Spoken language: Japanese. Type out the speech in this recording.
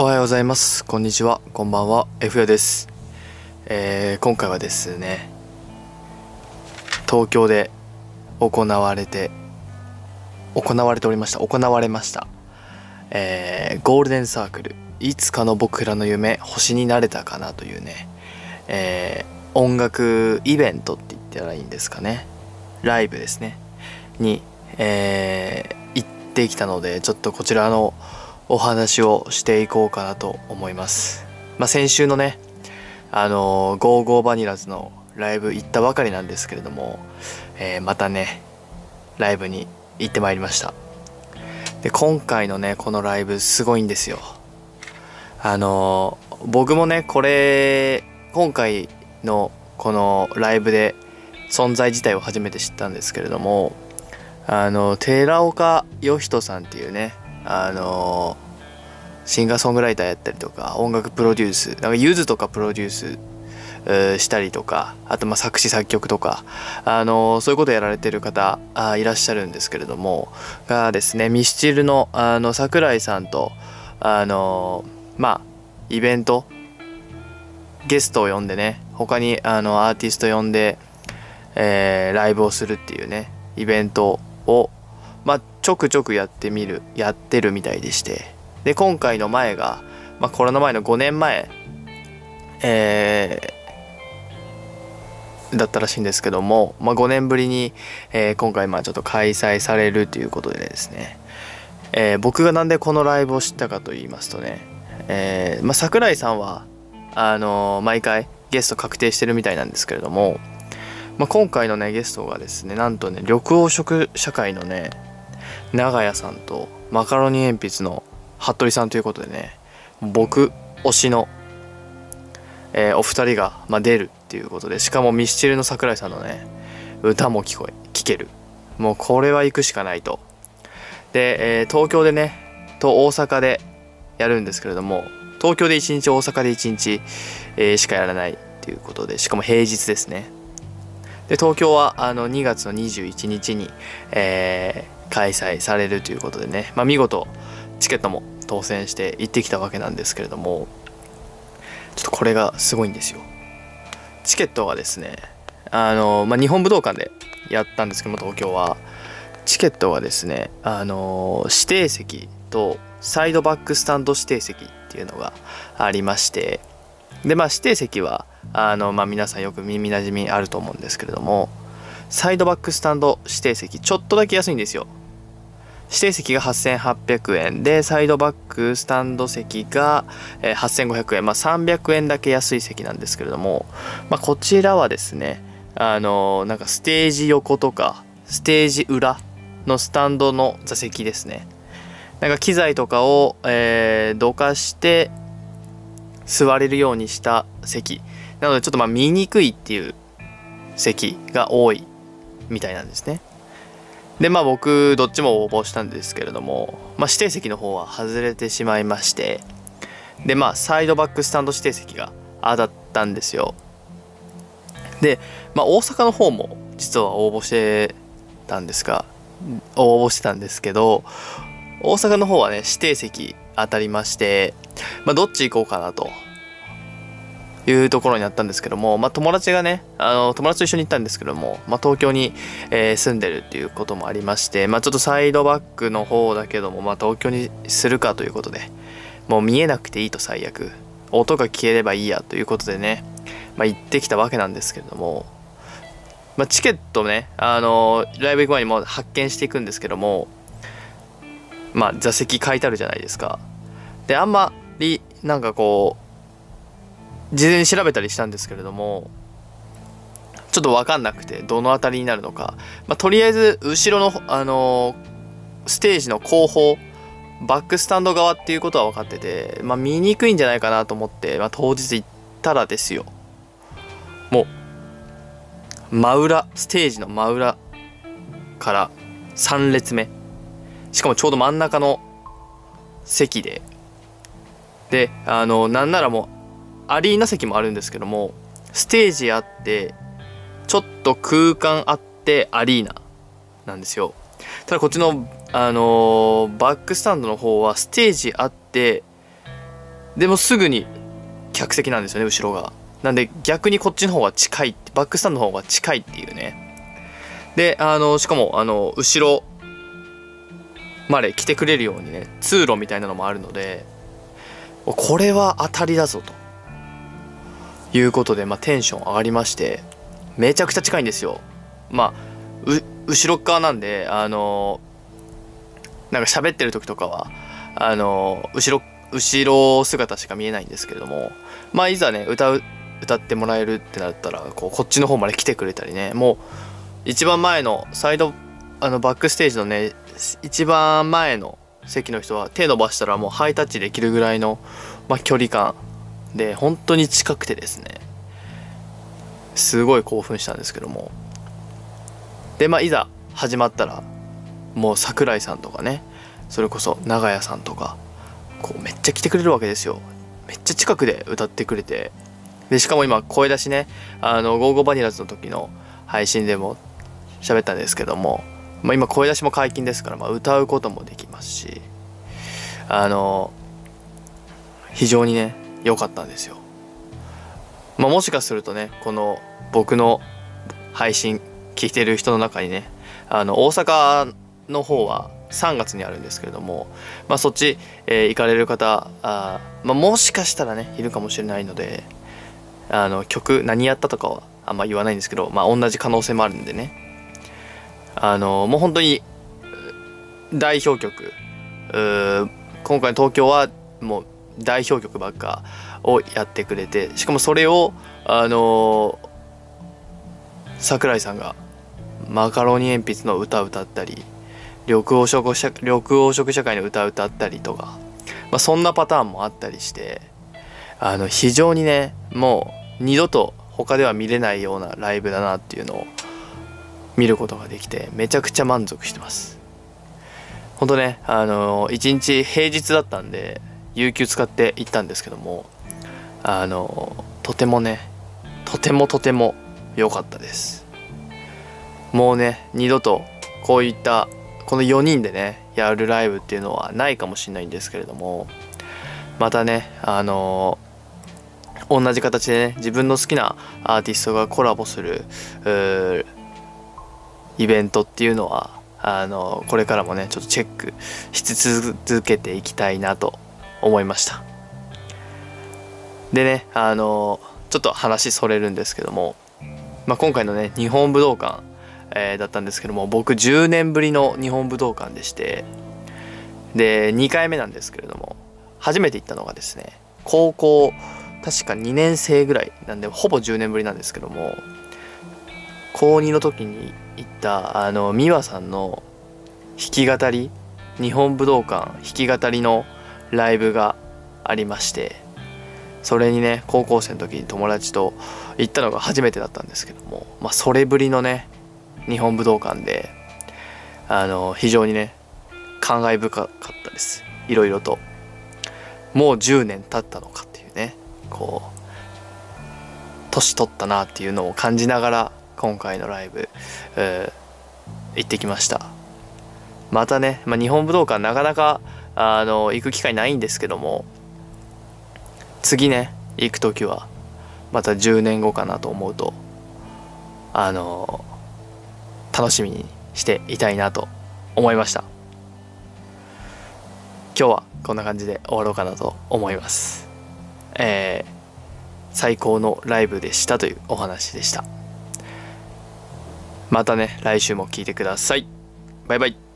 おはようございます。こんにちは。こんばんは。F やです、えー今回はですね東京で行われて行われておりました。行われました、えーゴールデンサークル。いつかの僕らの夢星になれたかなというね、えー音楽イベントって言ったらいいんですかね。ライブですね。に、えー行ってきたのでちょっとこちらのお話をしていこうかなと思います。まあ、先週のね、あのー、ゴーゴーバニラズのライブ行ったばかりなんですけれども、えーまたね、ライブに行ってまいりました。で、今回のね、このライブすごいんですよ。あのー僕もね、これ、今回のこのライブで存在自体を初めて知ったんですけれども、あの寺岡義人さんっていうねあのシンガーソングライターやったりとか音楽プロデュースなんかゆずとかプロデュースしたりとかあとまあ作詞作曲とかあのそういうことやられてる方あいらっしゃるんですけれどもがですねミスチルのあの桜井さんとあのまあイベントゲストを呼んでね他にあのアーティスト呼んで、えーライブをするっていうねイベントを、まあ、ちょくちょくやってみるやってるみたいでして。で今回の前が、まあ、コロナ前の5年前、えーだったらしいんですけども、まあ、5年ぶりに、えー今回まあちょっと開催されるということでですね、えー僕がなんでこのライブを知ったかと言いますとね、えーまあ、桜井さんはあのー毎回ゲスト確定してるみたいなんですけれども、まあ、今回のねゲストがですねなんとね緑黄色社会のね長屋さんとマカロニ鉛筆の服部さんということでね僕推しの、えーお二人が、まあ、出るっていうことでしかもミスチルの桜井さんのね歌も聞こえ聞ける。もうこれは行くしかないと。で、えー東京でねと大阪でやるんですけれども東京で1日大阪で1日、えーしかやらないっていうことでしかも平日ですね。で東京はあの2月の21日に、えー開催されるということでね、まあ、見事チケットも当選して行ってきたわけなんですけれども。ちょっとこれがすごいんですよ。チケットがですねあの、まあ、日本武道館でやったんですけども東京は。チケットがですねあの指定席とサイドバックスタンド指定席っていうのがありまして。でまあ指定席はあの、まあ、皆さんよく耳なじみあると思うんですけれどもサイドバックスタンド指定席ちょっとだけ安いんですよ。指定席が8800円。でサイドバックスタンド席がえ8500円。まあ300円だけ安い席なんですけれども、まあ、こちらはですねあのなんかステージ横とかステージ裏のスタンドの座席ですね。なんか機材とかを、えーどかして座れるようにした席。なのでちょっとまあ見にくいっていう席が多いみたいなんですね。でまあ僕どっちも応募したんですけれども、まあ、指定席の方は外れてしまいましてでまあサイドバックスタンド指定席が当たったんですよ。で、まあ、大阪の方も実は応募してたんですが応募してたんですけど大阪の方はね指定席当たりまして、まあ、どっち行こうかなというところになったんですけども、まあ、友達がねあの友達と一緒に行ったんですけども、まあ、東京に、えー住んでるっていうこともありまして、まあ、ちょっとサイドバックの方だけども、まあ、東京にするかということでもう見えなくていいと最悪。音が消えればいいやということでね、まあ、行ってきたわけなんですけれども、まあ、チケットねあのライブ行く前にも発見していくんですけどもまあ座席書いてあるじゃないですか。であんまりなんかこう事前に調べたりしたんですけれどもちょっと分かんなくてどの辺りになるのか、まあ、とりあえず後ろの、あのステージの後方バックスタンド側っていうことは分かってて、まあ、見にくいんじゃないかなと思って、まあ、当日行ったらですよ。もう真裏ステージの真裏から3列目。しかもちょうど真ん中の席で。であのなんならもうアリーナ席もあるんですけどもステージあってちょっと空間あってアリーナなんですよ。ただこっちの、あのーバックスタンドの方はステージあってでもすぐに客席なんですよね後ろが。なんで逆にこっちの方が近いバックスタンドの方が近いっていうね。であのしかもあの後ろまで来てくれるようにね通路みたいなのもあるのでこれは当たりだぞと。いうことで、まあ、テンション上がりましてめちゃくちゃ近いんですよ。まあ後ろ側なんであのなんか喋ってる時とかはあの後ろ後ろ姿しか見えないんですけれどもまあいざね歌う歌ってもらえるってなったらこうこっちの方まで来てくれたりねもう一番前のサイドあのバックステージのね一番前の席の人は手伸ばしたらもうハイタッチできるぐらいの、まあ、距離感で本当に近くてですねすごい興奮したんですけども。でまあいざ始まったらもう桜井さんとかねそれこそ長屋さんとかこうめっちゃ来てくれるわけですよ。めっちゃ近くで歌ってくれて。でしかも今声出しねあの「ゴーゴーバニラズ」の時の配信でも喋ったんですけども、まあ、今声出しも解禁ですから、まあ、歌うこともできますしあの非常にね良かったんですよ、まあ、もしかするとねこの僕の配信聞いてる人の中にねあの大阪の方は3月にあるんですけれども、まあ、そっち、えー、行かれる方あ、まあ、もしかしたらねいるかもしれないのであの曲何やったとかはあんま言わないんですけど、まあ、同じ可能性もあるんでね。あのもう本当に代表曲今回の東京はもう代表曲ばっかをやってくれてしかもそれをあの桜井さんがマカロニ鉛筆の歌を歌ったり緑黄色社緑黄色社会の歌を歌ったりとか、まあ、そんなパターンもあったりしてあの非常にねもう二度と他では見れないようなライブだなっていうのを見ることができてめちゃくちゃ満足してます。ほんとねあの一日平日だったんで有給使って行ったんですけどもあのとてもねとてもとても良かったです。もうね二度とこういったこの4人でねやるライブっていうのはないかもしれないんですけれどもまたねあの同じ形でね自分の好きなアーティストがコラボするイベントっていうのはあのこれからもねちょっとチェックし続けていきたいなと思いました。でねあのちょっと話それるんですけども、まあ、今回のね日本武道館、えー、だったんですけども僕10年ぶりの日本武道館でしてで2回目なんですけれども初めて行ったのがですね高校確か2年生ぐらいなんでほぼ10年ぶりなんですけども高2の時に行ったあの美和さんの弾き語り日本武道館弾き語りのライブがありましてそれにね高校生の時に友達と行ったのが初めてだったんですけども、まあ、それぶりのね日本武道館であの非常にね感慨深かったです。いろいろと。もう10年経ったのかっていうねこう年取ったなっていうのを感じながら今回のライブ、え、行ってきました。またね、まあ、日本武道館なかなかあの行く機会ないんですけども次ね行く時はまた10年後かなと思うとあの楽しみにしていたいなと思いました。今日はこんな感じで終わろうかなと思います。えー、最高のライブでしたというお話でした。またね来週も聞いてください。バイバイ。